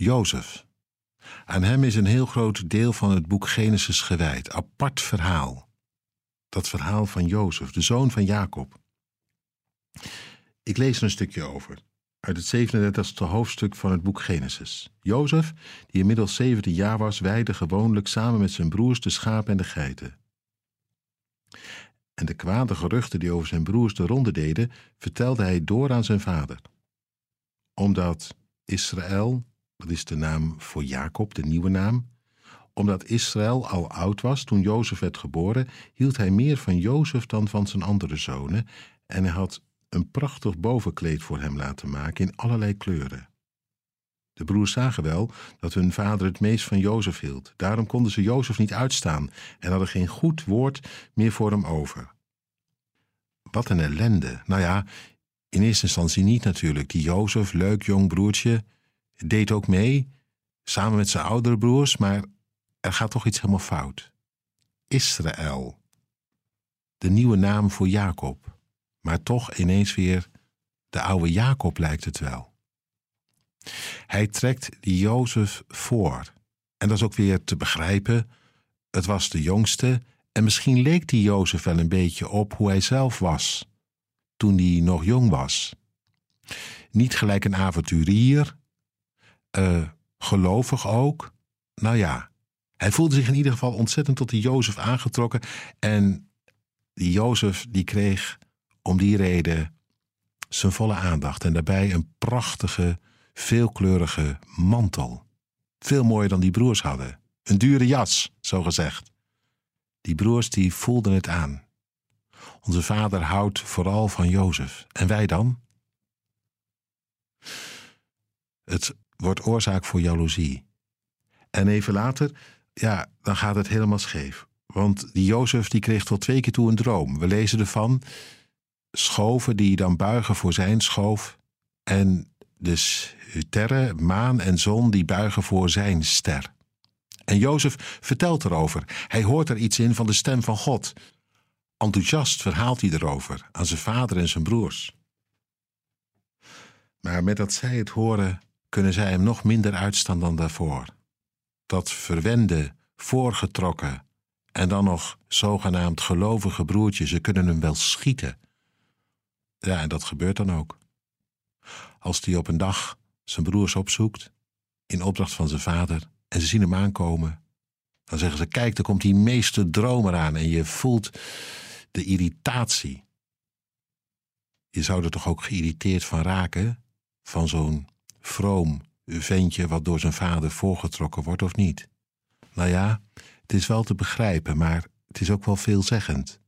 Jozef. Aan hem is een heel groot deel van het boek Genesis gewijd. Apart verhaal. Dat verhaal van Jozef, de zoon van Jacob. Ik lees er een stukje over. Uit het 37e hoofdstuk van het boek Genesis. Jozef, die inmiddels 17 jaar was, weide gewoonlijk samen met zijn broers de schapen en de geiten. En de kwade geruchten die over zijn broers de ronde deden, vertelde hij door aan zijn vader. Omdat Israël, dat is de naam voor Jacob, de nieuwe naam, omdat Israël al oud was toen Jozef werd geboren, hield hij meer van Jozef dan van zijn andere zonen en hij had een prachtig bovenkleed voor hem laten maken in allerlei kleuren. De broers zagen wel dat hun vader het meest van Jozef hield. Daarom konden ze Jozef niet uitstaan en hadden geen goed woord meer voor hem over. Wat een ellende. Nou ja, in eerste instantie niet natuurlijk. Die Jozef, leuk jong broertje, deed ook mee, samen met zijn oudere broers, maar er gaat toch iets helemaal fout. Israël. De nieuwe naam voor Jacob. Maar toch ineens weer de oude Jacob lijkt het wel. Hij trekt Jozef voor. En dat is ook weer te begrijpen. Het was de jongste en misschien leek die Jozef wel een beetje op hoe hij zelf was toen hij nog jong was. Niet gelijk een avonturier, uh, gelovig ook. Nou ja, hij voelde zich in ieder geval ontzettend tot die Jozef aangetrokken. En die Jozef die kreeg om die reden zijn volle aandacht. En daarbij een prachtige, veelkleurige mantel. Veel mooier dan die broers hadden. Een dure jas, zo gezegd. Die broers die voelden het aan. Onze vader houdt vooral van Jozef. En wij dan? Het wordt oorzaak voor jaloezie. En even later, ja, dan gaat het helemaal scheef. Want die Jozef die kreeg tot twee keer toe een droom. We lezen ervan schoven die dan buigen voor zijn schoof. En de sterren, maan en zon die buigen voor zijn ster. En Jozef vertelt erover. Hij hoort er iets in van de stem van God. Enthousiast verhaalt hij erover aan zijn vader en zijn broers. Maar met dat zij het horen, kunnen zij hem nog minder uitstaan dan daarvoor. Dat verwende, voorgetrokken en dan nog zogenaamd gelovige broertje, ze kunnen hem wel schieten. Ja, en dat gebeurt dan ook. Als hij op een dag zijn broers opzoekt, in opdracht van zijn vader, en ze zien hem aankomen, dan zeggen ze: Kijk, er komt die meeste dromer aan. En je voelt de irritatie. Je zou er toch ook geïrriteerd van raken? Van zo'n vroom ventje wat door zijn vader voorgetrokken wordt of niet? Nou ja, het is wel te begrijpen, maar het is ook wel veelzeggend.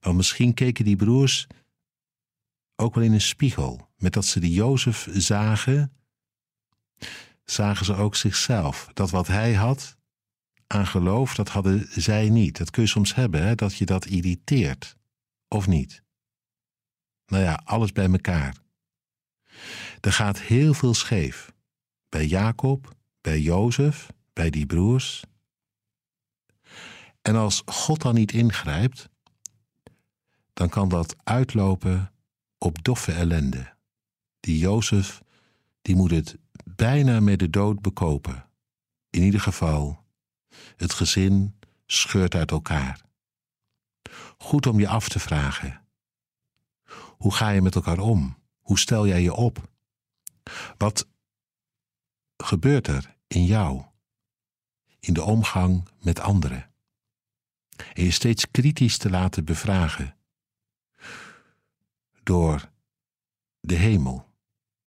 Want misschien keken die broers ook wel in een spiegel. Met dat ze die Jozef zagen, zagen ze ook zichzelf. Dat wat hij had aan geloof, dat hadden zij niet. Dat kun je soms hebben, hè, dat je dat irriteert. Of niet? Nou ja, alles bij elkaar. Er gaat heel veel scheef. Bij Jacob, bij Jozef, bij die broers. En als God dan niet ingrijpt, dan kan dat uitlopen op doffe ellende. Die Jozef, die moet het bijna met de dood bekopen. In ieder geval, het gezin scheurt uit elkaar. Goed om je af te vragen. Hoe ga je met elkaar om? Hoe stel jij je op? Wat gebeurt er in jou? In de omgang met anderen? En je steeds kritisch te laten bevragen door de hemel.